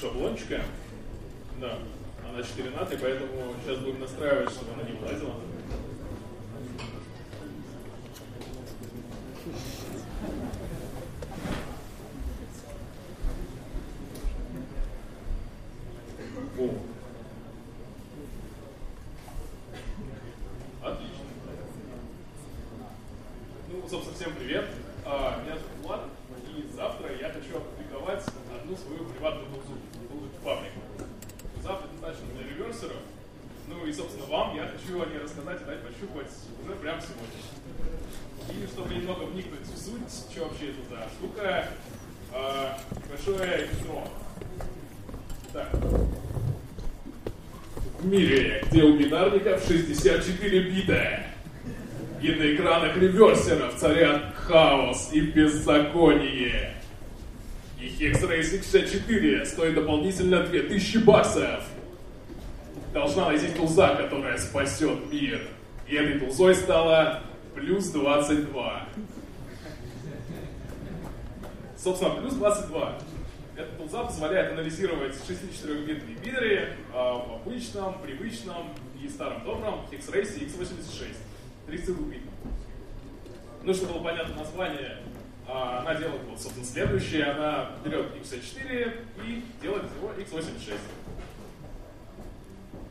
шаблончика. Да, она 4 наты, поэтому сейчас будем настраивать, чтобы она не вылазила. О. Отлично. Ну, собственно, всем привет. А, Меня зовут Влад, и завтра я хочу опубликовать одну свою приватную тулзу, тулзу паблик. Завтра достаточно для реверсеров. Ну и, собственно, вам я хочу о ней рассказать и дать пощупать уже прямо сегодня. И чтобы немного вникнуть в суть, что вообще это за штука, а, большое интро. Так. В мире, где у бинарников 64 бита, и на экранах реверсеров царят хаос и беззаконие. И Hexrace X64 стоит дополнительно 2000 баксов. Должна найти тулза, которая спасет мир. И этой тулзой стала плюс 22. Собственно, плюс 22. Эта тулза позволяет анализировать 64-битные бидры а, в обычном, привычном и старом добром Hexrace x86. 32-битном. Ну, чтобы было понятно название, а, она делает вот, собственно, следующее. Она берет x64 и делает из него x86.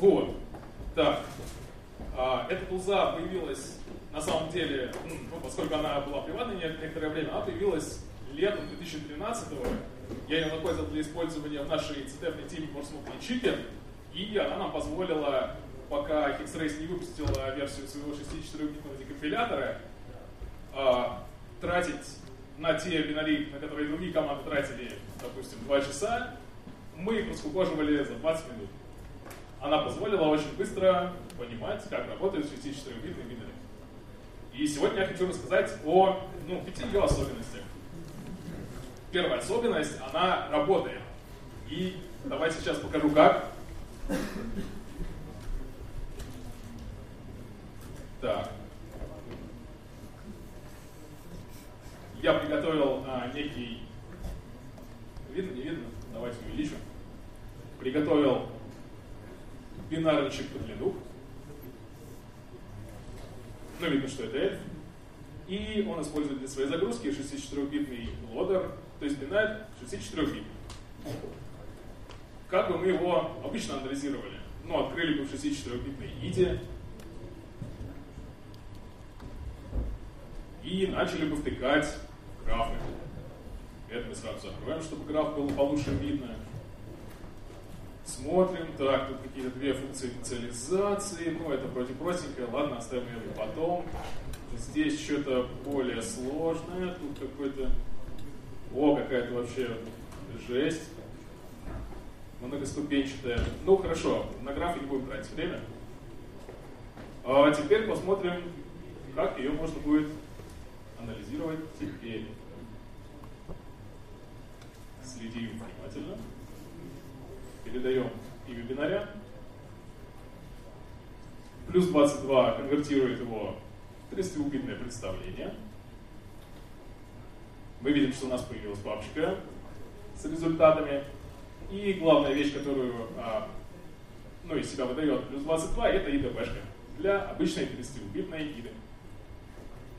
Вот. Так. А, эта тулза появилась, на самом деле, ну, поскольку она была приватной некоторое время, она появилась летом 2013 -го. Я ее находил для использования в нашей CTF теме Morse чипе, и она нам позволила, пока Hexrace не выпустила версию своего 64-битного декомпилятора, а, тратить на те бинари, на которые другие команды тратили, допустим, 2 часа, мы их раскукоживали за 20 минут. Она позволила очень быстро понимать, как работают 64-битные бинари. И сегодня я хочу рассказать о ну, пяти ее особенностях. Первая особенность, она работает. И давайте сейчас покажу как. Так. Я приготовил а, некий... Видно, не видно? Давайте увеличу. Приготовил бинарничек по длину. Ну, видно, что это эльф. И он использует для своей загрузки 64-битный лодер, то есть бинарь 64-бит. Как бы мы его обычно анализировали? Ну, открыли бы в 64-битной IDE, и начали бы втыкать графы. Это мы сразу закроем, чтобы граф был получше видно. Смотрим, так, тут какие-то две функции инициализации, ну это вроде простенькое, ладно, оставим это потом. Здесь что-то более сложное, тут какой-то... О, какая-то вообще жесть. Многоступенчатая. Ну хорошо, на графе не будем тратить время. А теперь посмотрим, как ее можно будет анализировать теперь. Следим внимательно. Передаем имя бинаря. Плюс 22 конвертирует его в 32-битное представление. Мы видим, что у нас появилась папочка с результатами. И главная вещь, которую а, ну, из себя выдает плюс 22, это IDB-шка для обычной 32-битной IDE.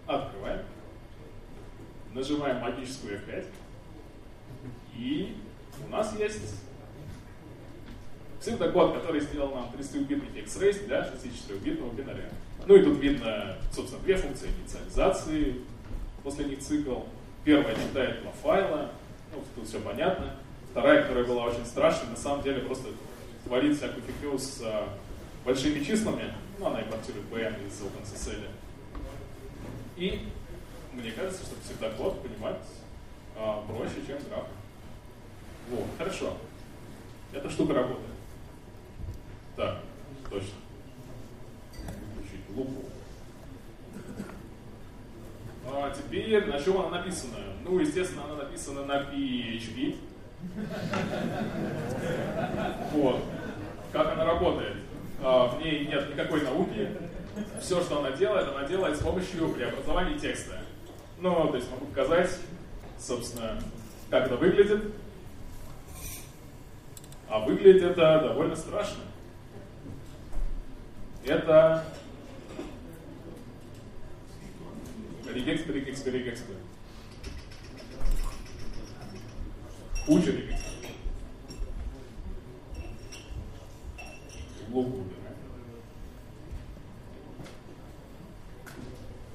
Открываем. Нажимаем магическую F5. И у нас есть псевдокод, который сделал нам 32-битный X-Race для 64-битного бинаря. Ну и тут видно, собственно, две функции инициализации, после них цикл. Первая читает два файла, ну, тут все понятно. Вторая, которая была очень страшной, на самом деле просто творит всякую фигню с а, большими числами. Ну, она импортирует BM из OpenSSL. И мне кажется, что псевдокод понимать а, проще, чем граф. Вот, хорошо. Эта штука работает. Точно. Выключить лупу. А теперь на чем она написана? Ну, естественно, она написана на PHP. Вот. Как она работает? А, в ней нет никакой науки. Все, что она делает, она делает с помощью преобразования текста. Ну, то есть могу показать, собственно, как это выглядит. А выглядит это довольно страшно. Это регекс, регекс, регекс. Куча регекс.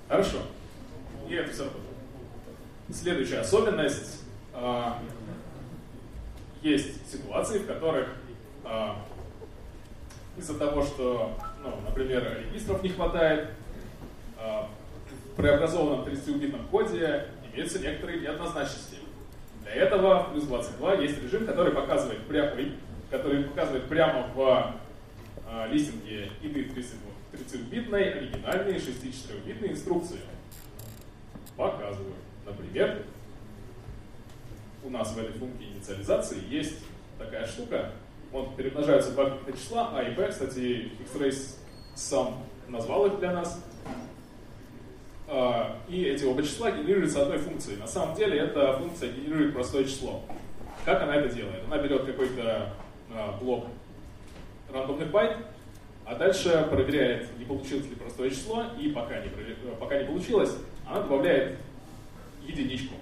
Хорошо. И это все работает. Следующая особенность. А, есть ситуации, в которых а, из-за того, что, например, регистров не хватает, а, в преобразованном 30-битном коде имеются некоторые неоднозначности. Для этого в плюс 22 есть режим, который показывает прямо, который показывает прямо в а, листинге иды 30-битной оригинальные 64-битные инструкции. Показываю. Например, у нас в этой функции инициализации есть такая штука. Вот перемножаются два числа, А и Б. Кстати, X-Race сам назвал их для нас. А, и эти оба числа генерируются одной функцией. На самом деле эта функция генерирует простое число. Как она это делает? Она берет какой-то а, блок рандомных байт, а дальше проверяет, не получилось ли простое число, и пока не, пока не получилось, она добавляет единичку.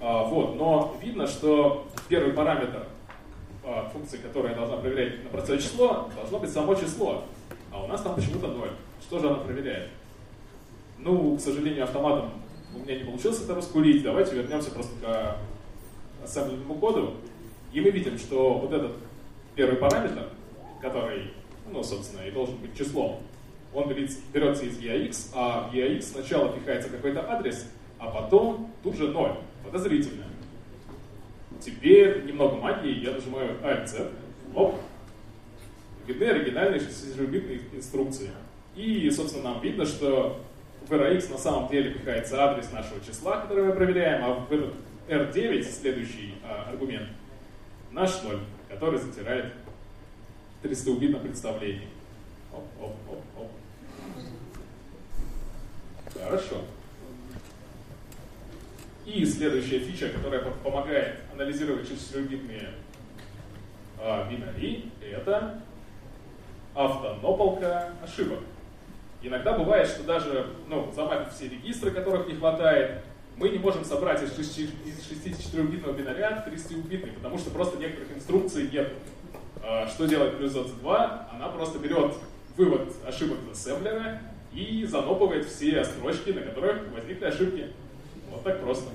А, вот, но видно, что первый параметр функции, которая должна проверять на простое число, должно быть само число. А у нас там почему-то 0. Что же она проверяет? Ну, к сожалению, автоматом у меня не получилось это раскурить. Давайте вернемся просто к ассемблерному коду. И мы видим, что вот этот первый параметр, который, ну, собственно, и должен быть числом, он берется из EAX, а в EAX сначала пихается какой-то адрес, а потом тут же 0. Подозрительно. Теперь немного магии, я нажимаю Alt-Z, оп, видны оригинальные 60-битные инструкции. И, собственно, нам видно, что в RX на самом деле пихается адрес нашего числа, который мы проверяем, а в этот R9, следующий а, аргумент, наш 0, который затирает 300-битном представлении. Оп, оп, оп, оп. Хорошо. И следующая фича, которая помогает анализировать шестибитные а, бинари, это автонополка ошибок. Иногда бывает, что даже ну, замапив все регистры, которых не хватает, мы не можем собрать из 64-битного бинаря 32-битный, потому что просто некоторых инструкций нет. А, что делает плюс 22? Она просто берет вывод ошибок из ассемблера и занопывает все строчки, на которых возникли ошибки. Вот так просто.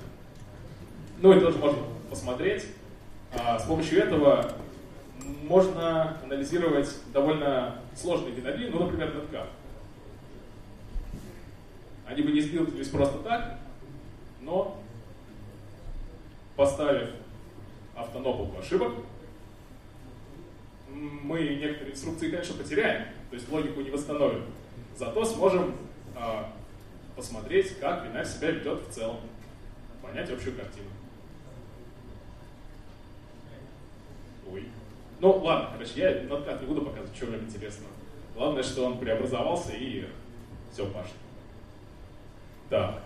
Ну, это тоже можно посмотреть. А, с помощью этого можно анализировать довольно сложные бинари, ну, например, NetCap. Они бы не сбилтились просто так, но поставив автонополку ошибок, мы некоторые инструкции, конечно, потеряем, то есть логику не восстановим. Зато сможем а, посмотреть, как бинарь себя ведет в целом, понять общую картину. Ой. Ну, ладно, короче, я ноткат не буду показывать, что вам интересно. Главное, что он преобразовался и все пашет. Так.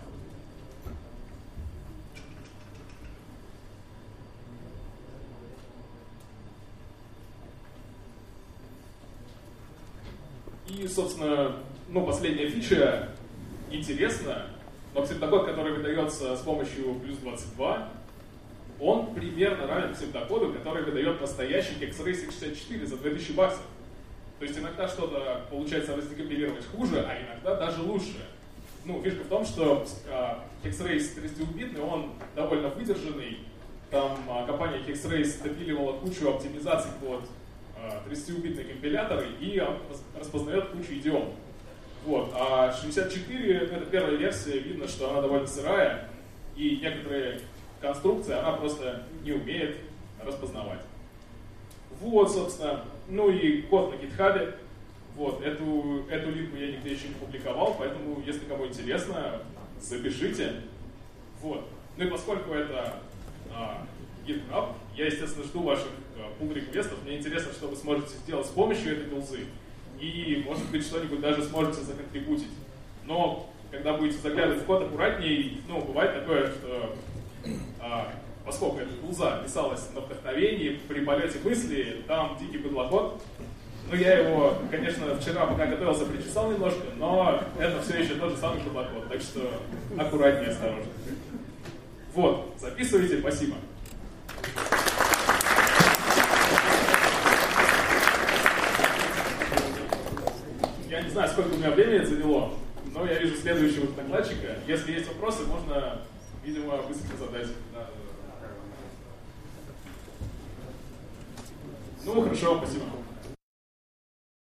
И, собственно, ну, последняя фича интересна, но псевдокод, который выдается с помощью плюс 22, он примерно равен псевдокоду, который выдает настоящий X-Ray 64 за 2000 баксов. То есть иногда что-то получается раздекомпилировать хуже, а иногда даже лучше. Ну, фишка в том, что э, X-Ray 32-битный, он довольно выдержанный. Там э, компания X-Ray допиливала кучу оптимизаций под э, 30-битные компиляторы и распознает кучу идиом. Вот. А 64, это первая версия, видно, что она довольно сырая, и некоторые конструкция, она просто не умеет распознавать. Вот, собственно, ну и код на GitHub. Вот, эту, эту линку я нигде еще не публиковал, поэтому, если кому интересно, запишите. Вот. Ну и поскольку это а, GitHub, я, естественно, жду ваших а, pull реквестов Мне интересно, что вы сможете сделать с помощью этой тулзы. И, может быть, что-нибудь даже сможете законтрибутить. Но, когда будете заглядывать в код аккуратнее, ну, бывает такое, что поскольку эта пулза писалась на вдохновении, при полете мысли, там дикий подлоход. Ну, я его, конечно, вчера, пока готовился, причесал немножко, но это все еще тот же самый подлоход, так что аккуратнее, осторожно. Вот, записывайте, спасибо. Я не знаю, сколько у меня времени заняло, но я вижу следующего докладчика. Если есть вопросы, можно, видимо, быстро задать. Ну, хорошо, спасибо.